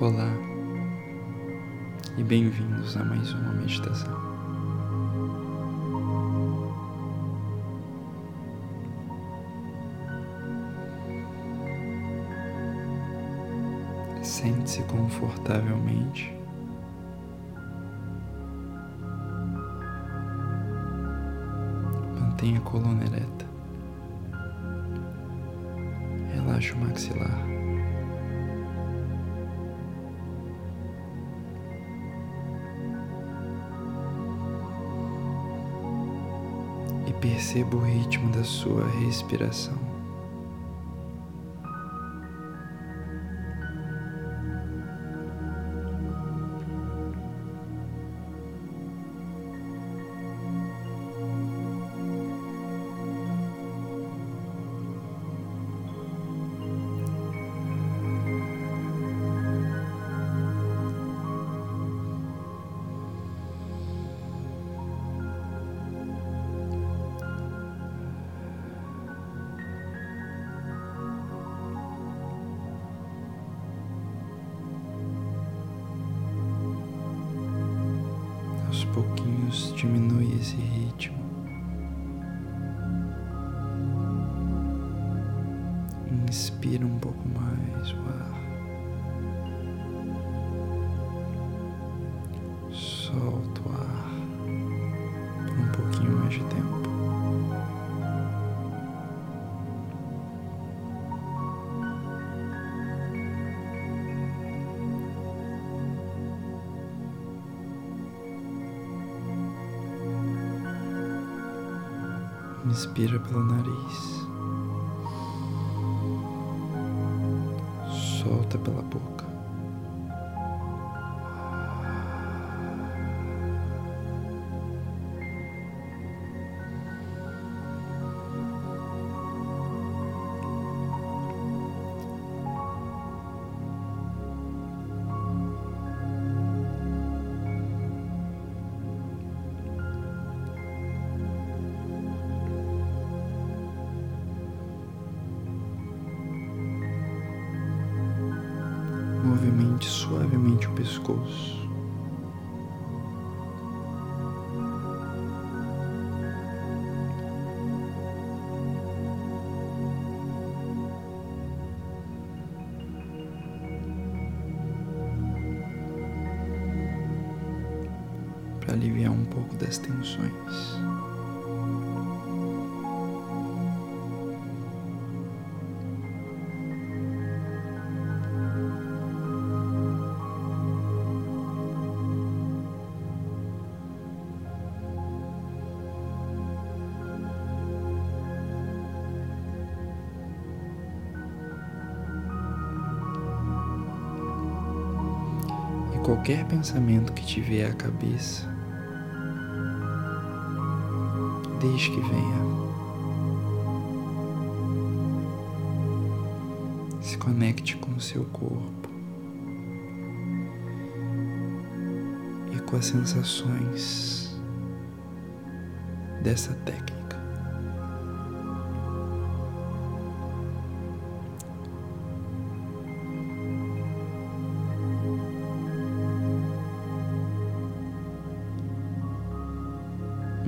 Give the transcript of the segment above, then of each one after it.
Olá e bem-vindos a mais uma meditação. Sente-se confortavelmente. Mantenha a coluna ereta. Relaxe o maxilar. Perceba o ritmo da sua respiração. Diminui esse ritmo. Inspira um pouco mais o ar. Inspira pelo nariz. Solta pela boca. Pouco das tensões. qualquer pensamento que te vier à cabeça, deixe que venha. Se conecte com o seu corpo e com as sensações dessa técnica.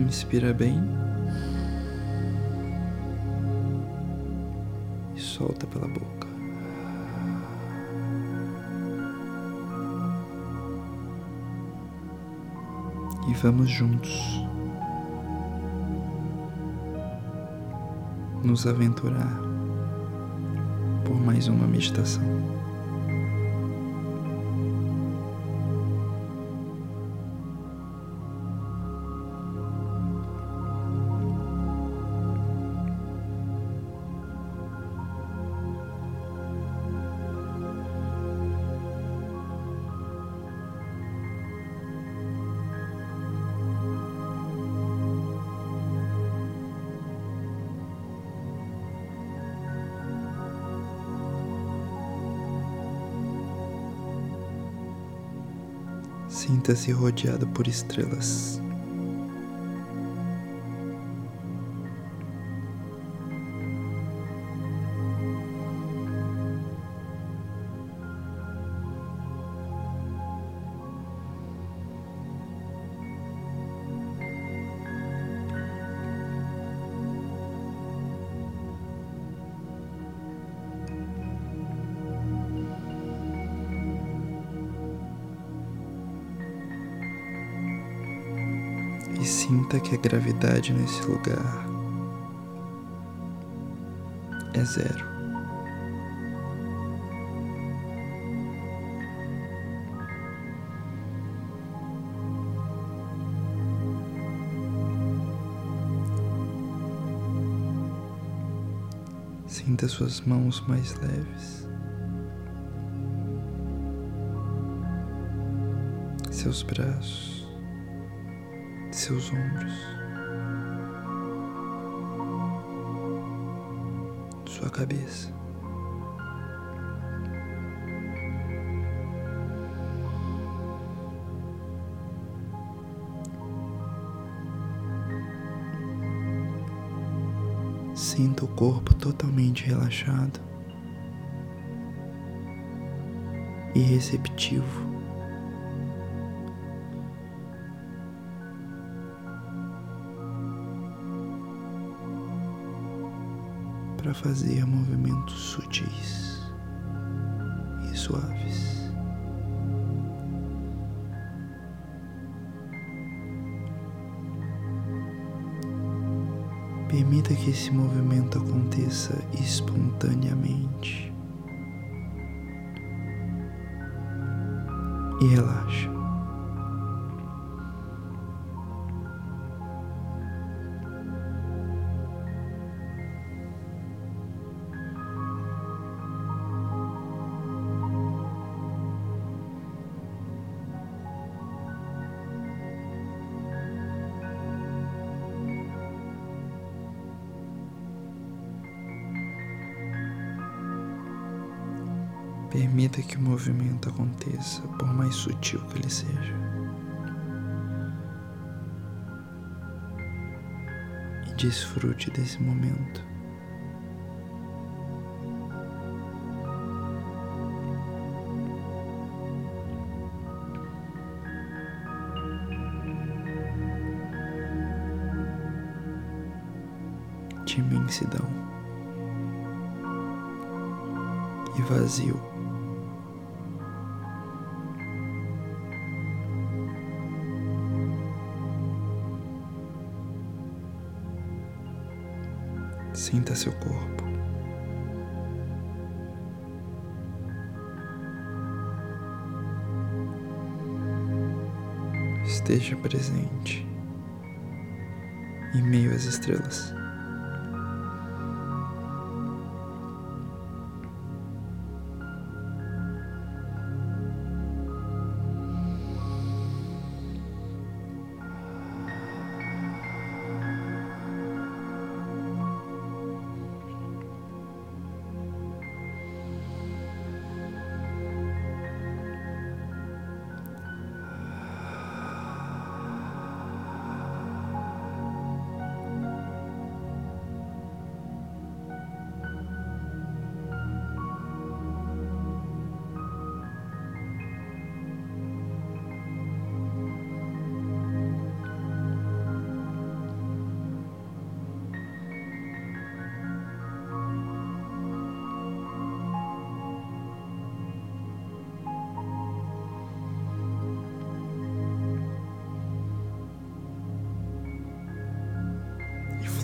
Inspira bem. E solta pela boca. E vamos juntos nos aventurar por mais uma meditação. Sinta-se rodeado por estrelas. Sinta que a gravidade nesse lugar é zero. Sinta suas mãos mais leves, seus braços, seus ombros, sua cabeça. Sinta o corpo totalmente relaxado e receptivo. Para fazer movimentos sutis e suaves. Permita que esse movimento aconteça espontaneamente. E relaxa. Permita que o movimento aconteça, por mais sutil que ele seja. E desfrute desse momento. De imensidão e vazio. Sinta seu corpo. Esteja presente em meio às estrelas.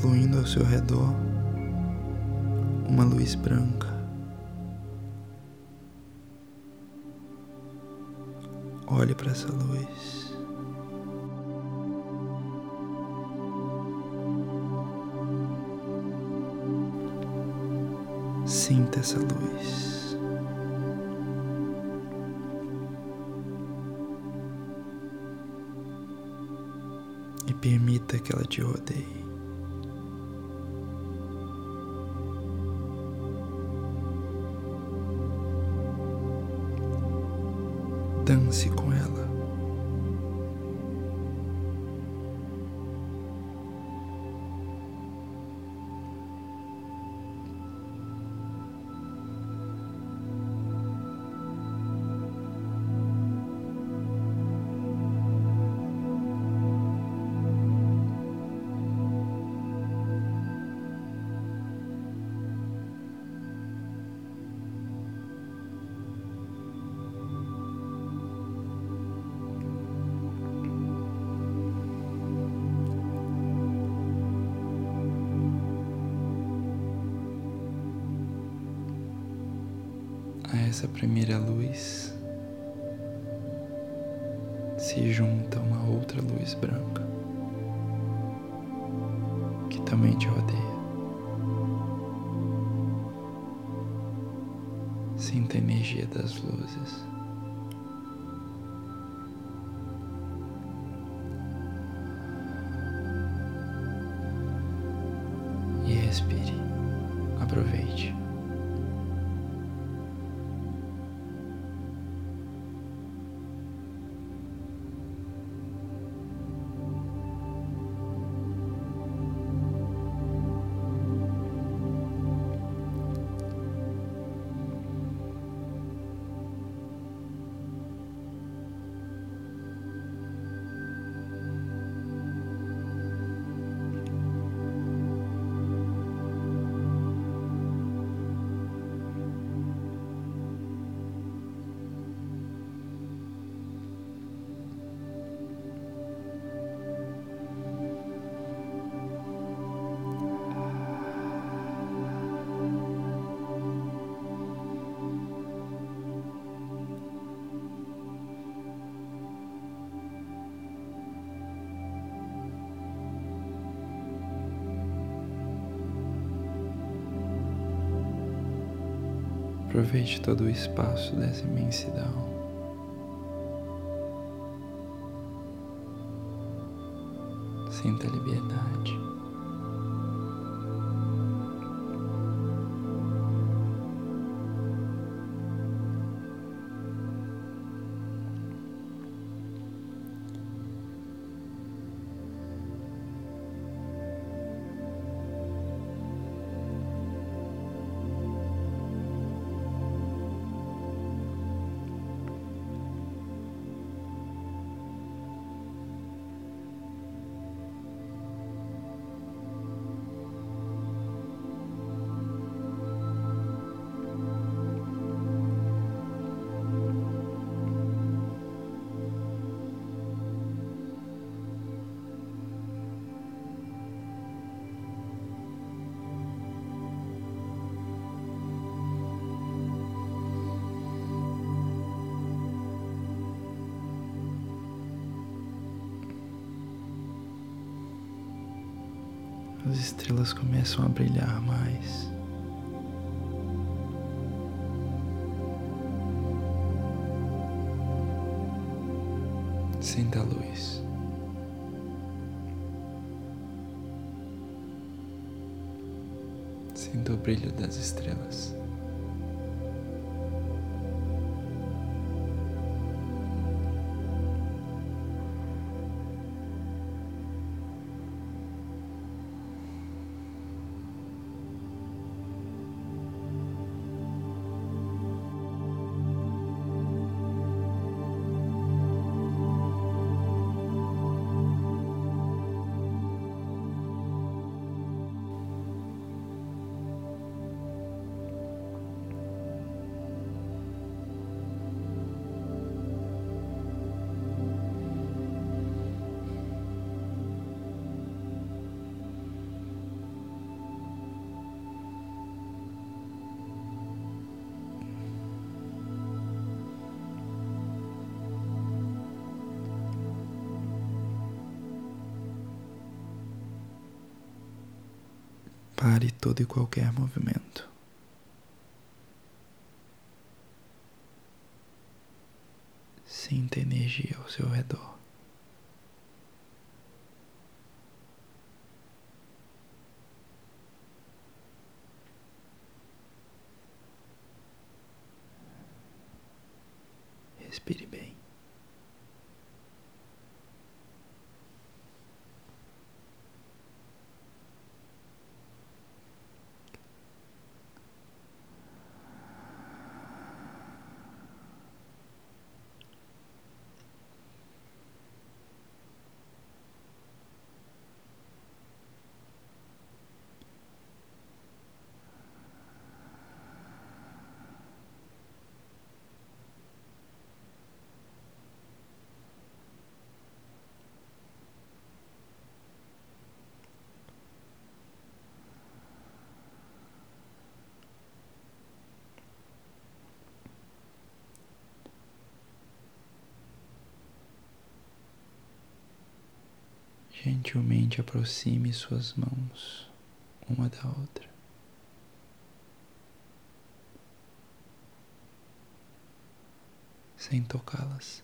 Fluindo ao seu redor uma luz branca. Olhe para essa luz. Sinta essa luz. E permita que ela te rodeie. léxico. Essa primeira luz se junta uma outra luz branca que também te rodeia. Sinta a energia das luzes. E respire. Aproveite todo o espaço dessa imensidão. Sinta a liberdade. As estrelas começam a brilhar mais. Sinta a luz. Sinta o brilho das estrelas. Pare todo e qualquer movimento. Sinta energia ao seu redor. Gentilmente aproxime suas mãos uma da outra. Sem tocá-las.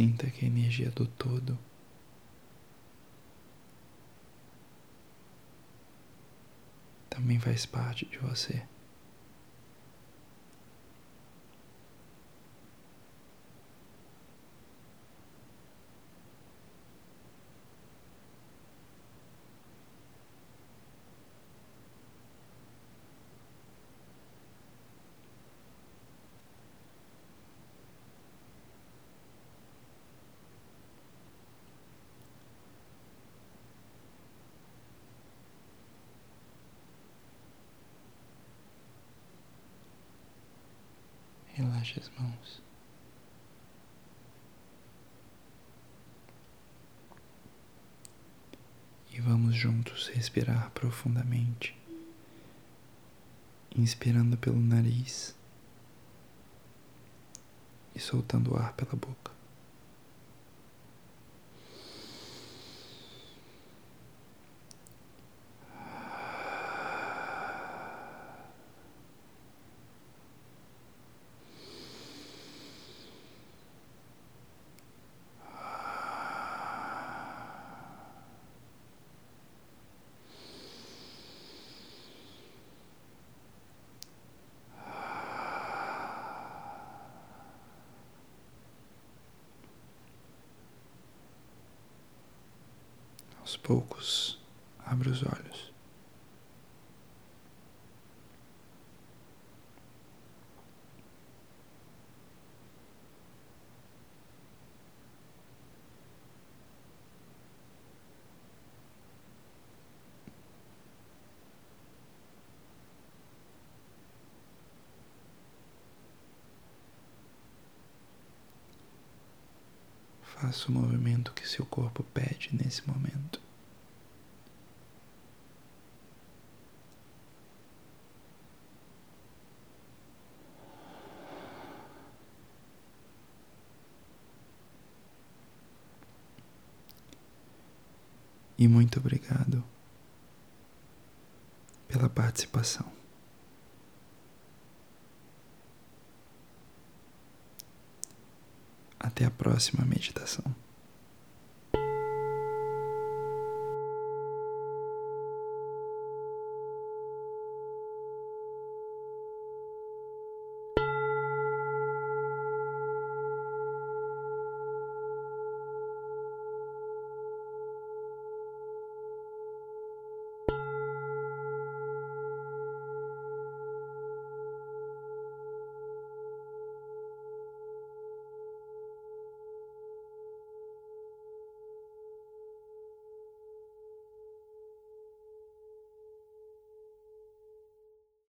Sinta que a energia do todo também faz parte de você. Relaxe as mãos. E vamos juntos respirar profundamente, inspirando pelo nariz e soltando o ar pela boca. Aos poucos, abra os olhos. Faça o movimento que seu corpo pede nesse momento. E muito obrigado pela participação. Até a próxima meditação.